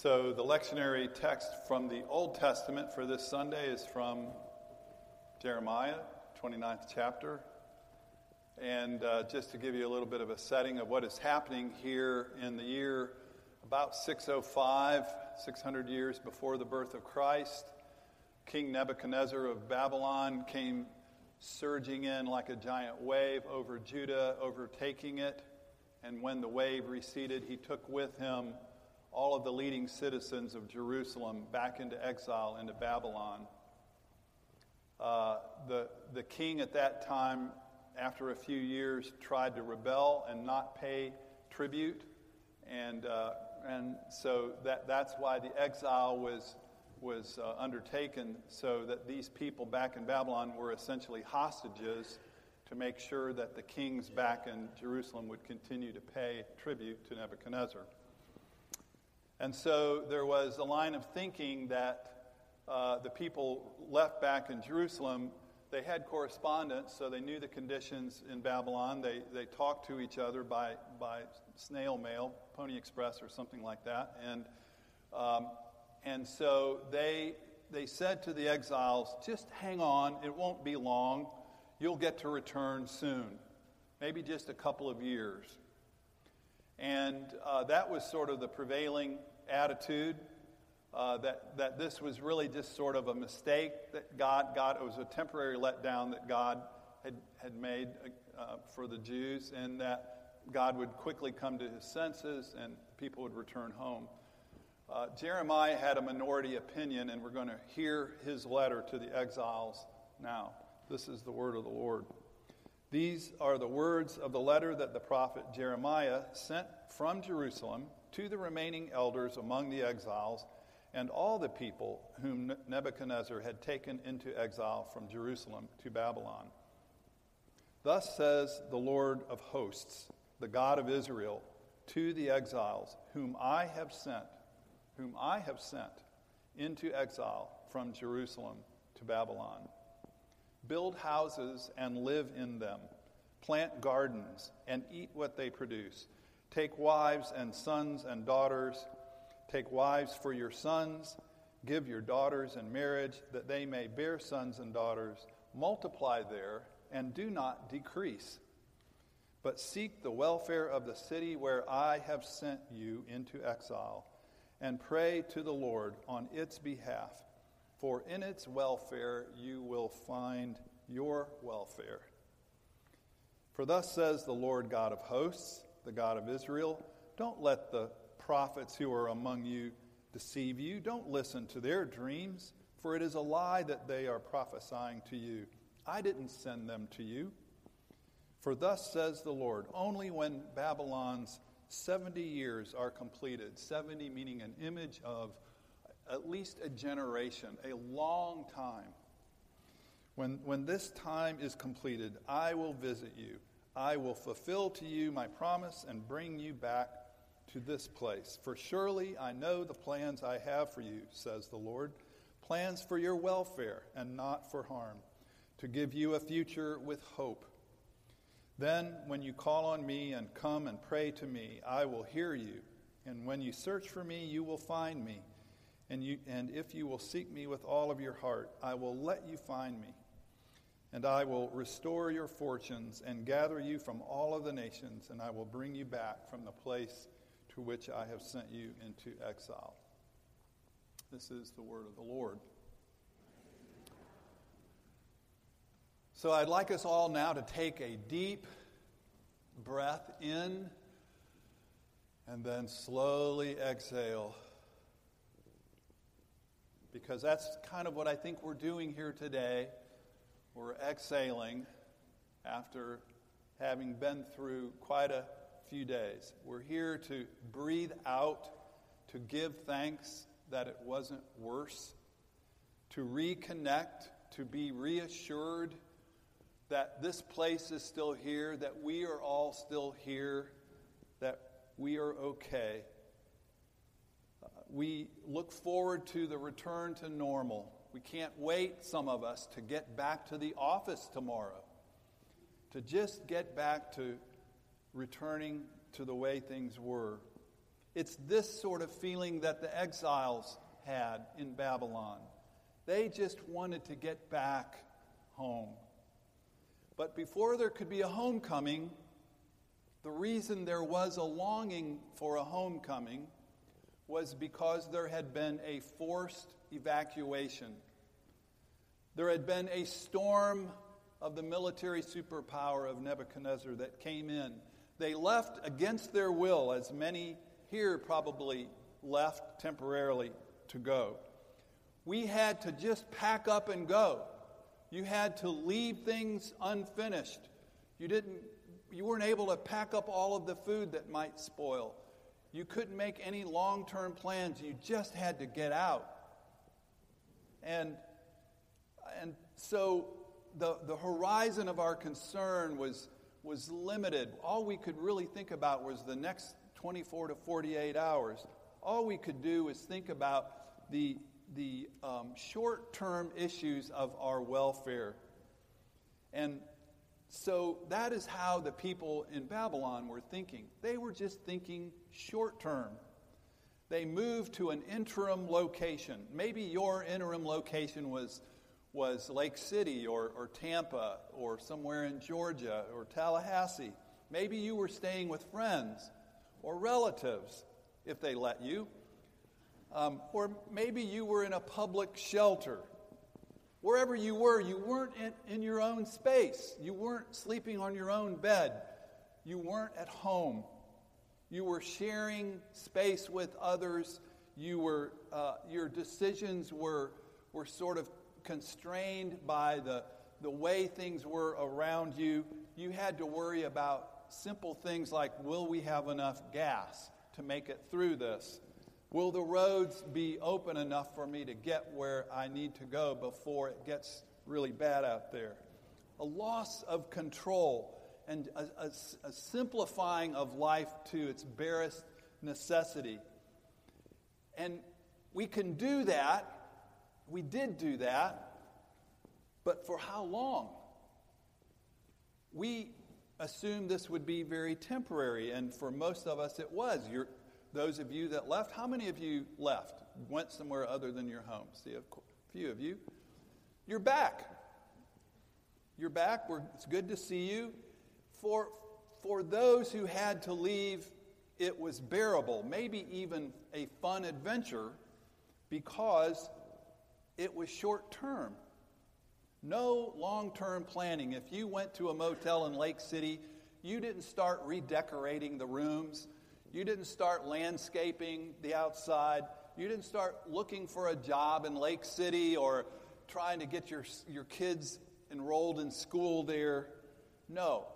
So, the lectionary text from the Old Testament for this Sunday is from Jeremiah, 29th chapter. And uh, just to give you a little bit of a setting of what is happening here in the year about 605, 600 years before the birth of Christ, King Nebuchadnezzar of Babylon came surging in like a giant wave over Judah, overtaking it. And when the wave receded, he took with him all of the leading citizens of Jerusalem back into exile into Babylon. Uh, the, the king at that time, after a few years, tried to rebel and not pay tribute. And, uh, and so that, that's why the exile was, was uh, undertaken, so that these people back in Babylon were essentially hostages to make sure that the kings back in Jerusalem would continue to pay tribute to Nebuchadnezzar. And so there was a line of thinking that uh, the people left back in Jerusalem, they had correspondence, so they knew the conditions in Babylon. They, they talked to each other by, by snail mail, Pony Express, or something like that. And, um, and so they, they said to the exiles, just hang on, it won't be long. You'll get to return soon, maybe just a couple of years. And uh, that was sort of the prevailing attitude. Uh, that, that this was really just sort of a mistake that God, God, it was a temporary letdown that God had, had made uh, for the Jews, and that God would quickly come to his senses and people would return home. Uh, Jeremiah had a minority opinion, and we're going to hear his letter to the exiles now. This is the word of the Lord. These are the words of the letter that the prophet Jeremiah sent from Jerusalem to the remaining elders among the exiles and all the people whom Nebuchadnezzar had taken into exile from Jerusalem to Babylon. Thus says the Lord of hosts, the God of Israel, to the exiles whom I have sent, whom I have sent into exile from Jerusalem to Babylon. Build houses and live in them, plant gardens and eat what they produce. Take wives and sons and daughters Take wives for your sons, give your daughters in marriage, that they may bear sons and daughters. Multiply there, and do not decrease. But seek the welfare of the city where I have sent you into exile, and pray to the Lord on its behalf, for in its welfare you will find your welfare. For thus says the Lord God of hosts, the God of Israel Don't let the prophets who are among you deceive you. Don't listen to their dreams, for it is a lie that they are prophesying to you. I didn't send them to you. For thus says the Lord only when Babylon's 70 years are completed, 70 meaning an image of at least a generation, a long time. When, when this time is completed, I will visit you. I will fulfill to you my promise and bring you back to this place. For surely I know the plans I have for you, says the Lord plans for your welfare and not for harm, to give you a future with hope. Then, when you call on me and come and pray to me, I will hear you. And when you search for me, you will find me. And, you, and if you will seek me with all of your heart, I will let you find me. And I will restore your fortunes and gather you from all of the nations, and I will bring you back from the place to which I have sent you into exile. This is the word of the Lord. So I'd like us all now to take a deep breath in and then slowly exhale. Because that's kind of what I think we're doing here today. We're exhaling after having been through quite a few days. We're here to breathe out, to give thanks that it wasn't worse, to reconnect, to be reassured that this place is still here, that we are all still here, that we are okay. We look forward to the return to normal. We can't wait, some of us, to get back to the office tomorrow, to just get back to returning to the way things were. It's this sort of feeling that the exiles had in Babylon. They just wanted to get back home. But before there could be a homecoming, the reason there was a longing for a homecoming was because there had been a forced evacuation. There had been a storm of the military superpower of Nebuchadnezzar that came in. They left against their will, as many here probably left temporarily to go. We had to just pack up and go. You had to leave things unfinished. You didn't you weren't able to pack up all of the food that might spoil. You couldn't make any long-term plans. You just had to get out. And and so the, the horizon of our concern was, was limited. All we could really think about was the next 24 to 48 hours. All we could do was think about the, the um, short term issues of our welfare. And so that is how the people in Babylon were thinking. They were just thinking short term. They moved to an interim location. Maybe your interim location was was Lake City or, or Tampa or somewhere in Georgia or Tallahassee. Maybe you were staying with friends or relatives, if they let you. Um, or maybe you were in a public shelter. Wherever you were, you weren't in, in your own space. You weren't sleeping on your own bed. You weren't at home. You were sharing space with others. You were, uh, your decisions were, were sort of constrained by the, the way things were around you. You had to worry about simple things like will we have enough gas to make it through this? Will the roads be open enough for me to get where I need to go before it gets really bad out there? A loss of control and a, a, a simplifying of life to its barest necessity. And we can do that we did do that, but for how long? We assumed this would be very temporary, and for most of us it was. You're, those of you that left, how many of you left? Went somewhere other than your home? See, a few of you. You're back. You're back. We're, it's good to see you. For, for those who had to leave, it was bearable, maybe even a fun adventure, because it was short term. No long term planning. If you went to a motel in Lake City, you didn't start redecorating the rooms. You didn't start landscaping the outside. You didn't start looking for a job in Lake City or trying to get your, your kids enrolled in school there. No.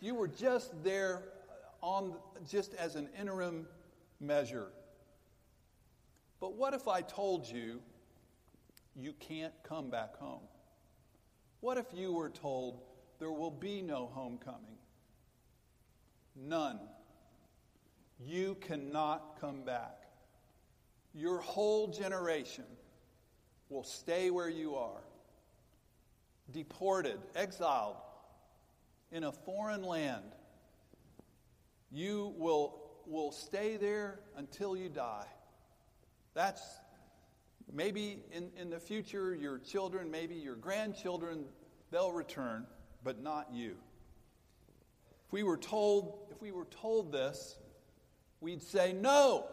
You were just there on just as an interim measure. But what if I told you you can't come back home? What if you were told there will be no homecoming? None. You cannot come back. Your whole generation will stay where you are, deported, exiled in a foreign land. You will, will stay there until you die. That's Maybe in, in the future, your children, maybe your grandchildren, they'll return, but not you. If we were told, if we were told this, we'd say, no,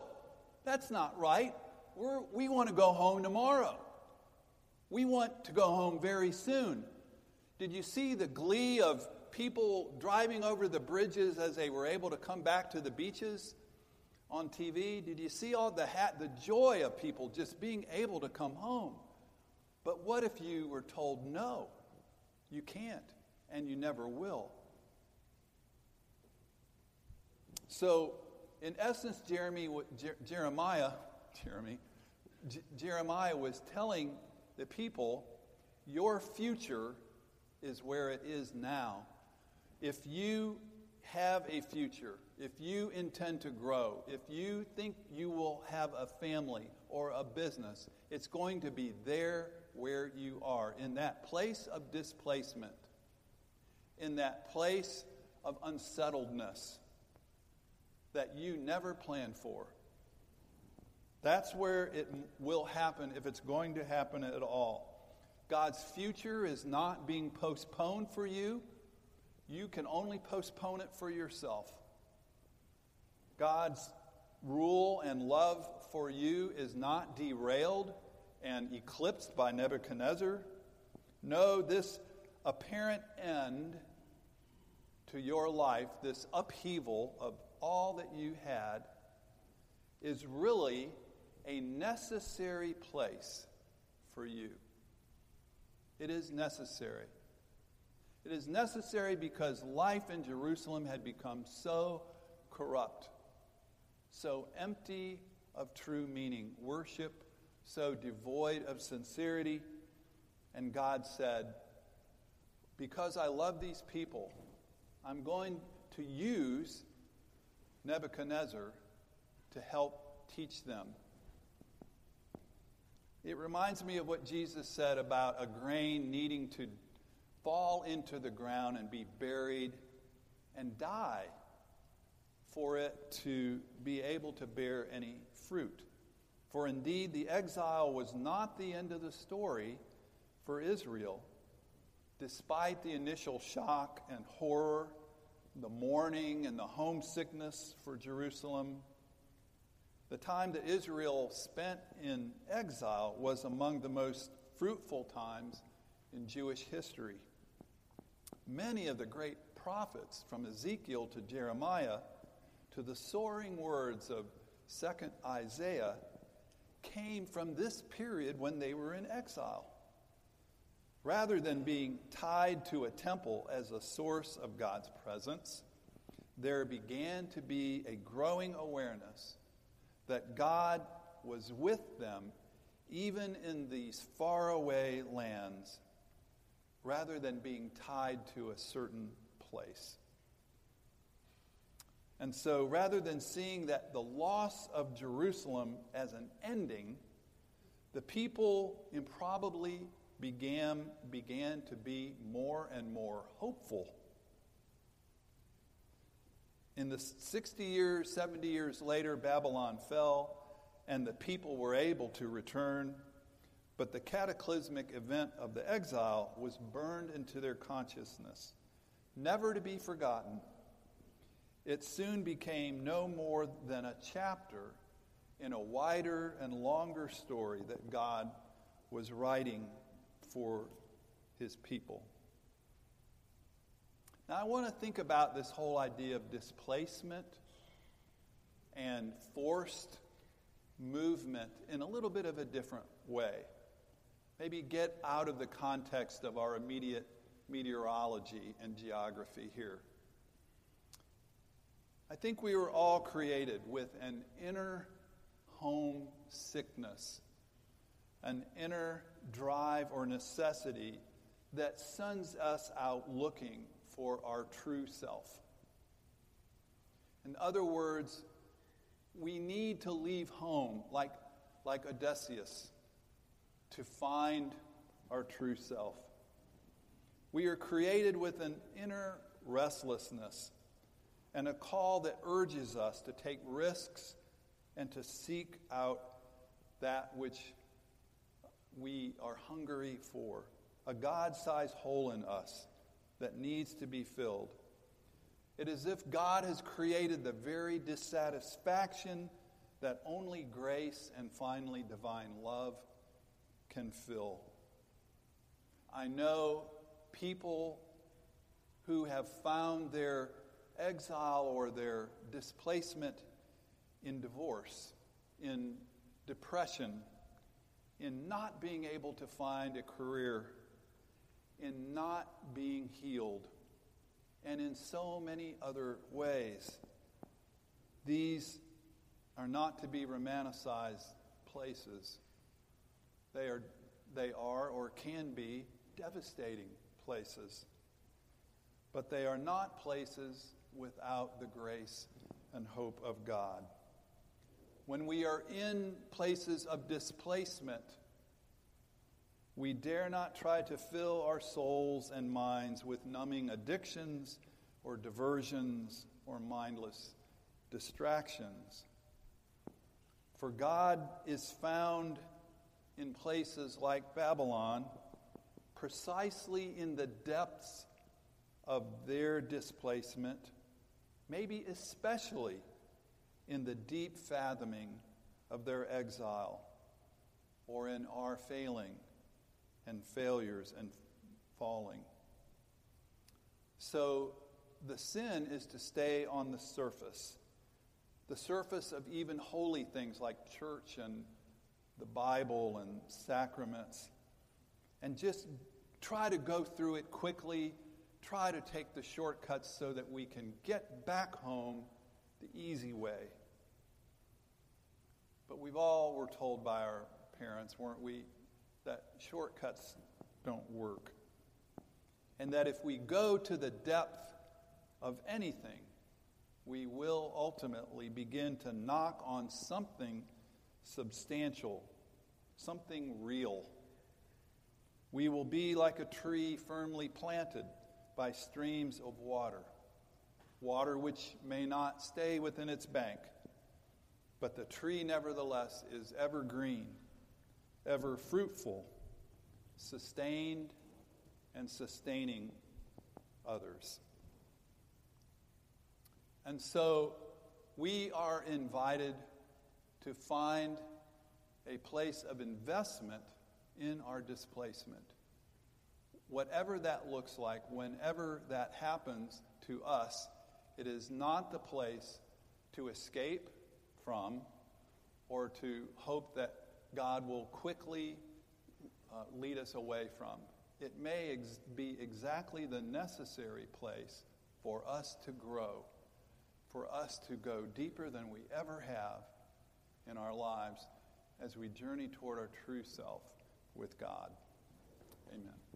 that's not right. We're, we want to go home tomorrow. We want to go home very soon. Did you see the glee of people driving over the bridges as they were able to come back to the beaches? on TV? Did you see all the hat, the joy of people just being able to come home? But what if you were told no, you can't, and you never will? So, in essence, Jeremy, Jeremiah, Jeremy, Jeremiah was telling the people, your future is where it is now. If you have a future, if you intend to grow, if you think you will have a family or a business, it's going to be there where you are, in that place of displacement, in that place of unsettledness. That you never planned for. That's where it will happen if it's going to happen at all. God's future is not being postponed for you. You can only postpone it for yourself. God's rule and love for you is not derailed and eclipsed by Nebuchadnezzar. No, this apparent end to your life, this upheaval of all that you had, is really a necessary place for you. It is necessary. It is necessary because life in Jerusalem had become so corrupt, so empty of true meaning, worship so devoid of sincerity. And God said, Because I love these people, I'm going to use Nebuchadnezzar to help teach them it reminds me of what Jesus said about a grain needing to fall into the ground and be buried and die for it to be able to bear any fruit. For indeed, the exile was not the end of the story for Israel. Despite the initial shock and horror, the mourning and the homesickness for Jerusalem, the time that Israel spent in exile was among the most fruitful times in Jewish history. Many of the great prophets, from Ezekiel to Jeremiah to the soaring words of 2nd Isaiah, came from this period when they were in exile. Rather than being tied to a temple as a source of God's presence, there began to be a growing awareness that God was with them even in these faraway lands rather than being tied to a certain place. And so, rather than seeing that the loss of Jerusalem as an ending, the people improbably began, began to be more and more hopeful. In the 60 years, 70 years later, Babylon fell and the people were able to return. But the cataclysmic event of the exile was burned into their consciousness, never to be forgotten. It soon became no more than a chapter in a wider and longer story that God was writing for his people. Now, I want to think about this whole idea of displacement and forced movement in a little bit of a different way. Maybe get out of the context of our immediate meteorology and geography here. I think we were all created with an inner home sickness, an inner drive or necessity that sends us out looking for our true self. In other words, we need to leave home like, like Odysseus to find our true self. We are created with an inner restlessness and a call that urges us to take risks and to seek out that which we are hungry for a God sized hole in us that needs to be filled. It is if God has created the very dissatisfaction that only grace and finally divine love can fill. I know people who have found their exile or their displacement in divorce, in depression, in not being able to find a career in not being healed, and in so many other ways. These are not to be romanticized places. They are, they are or can be devastating places. But they are not places without the grace and hope of God. When we are in places of displacement, we dare not try to fill our souls and minds with numbing addictions or diversions or mindless distractions. For God is found in places like Babylon, precisely in the depths of their displacement, maybe especially in the deep fathoming of their exile or in our failing and failures and falling. So the sin is to stay on the surface, the surface of even holy things like church and the Bible and sacraments, and just try to go through it quickly, try to take the shortcuts so that we can get back home the easy way. But we've all were told by our parents, weren't we, that shortcuts don't work. And that if we go to the depth of anything, we will ultimately begin to knock on something substantial, something real. We will be like a tree firmly planted by streams of water, water which may not stay within its bank, but the tree nevertheless is ever green, ever fruitful, sustained, and sustaining others. And so we are invited to find a place of investment in our displacement. Whatever that looks like, whenever that happens to us, it is not the place to escape from or to hope that God will quickly uh, lead us away from. It may ex- be exactly the necessary place for us to grow, for us to go deeper than we ever have in our lives as we journey toward our true self with God. Amen.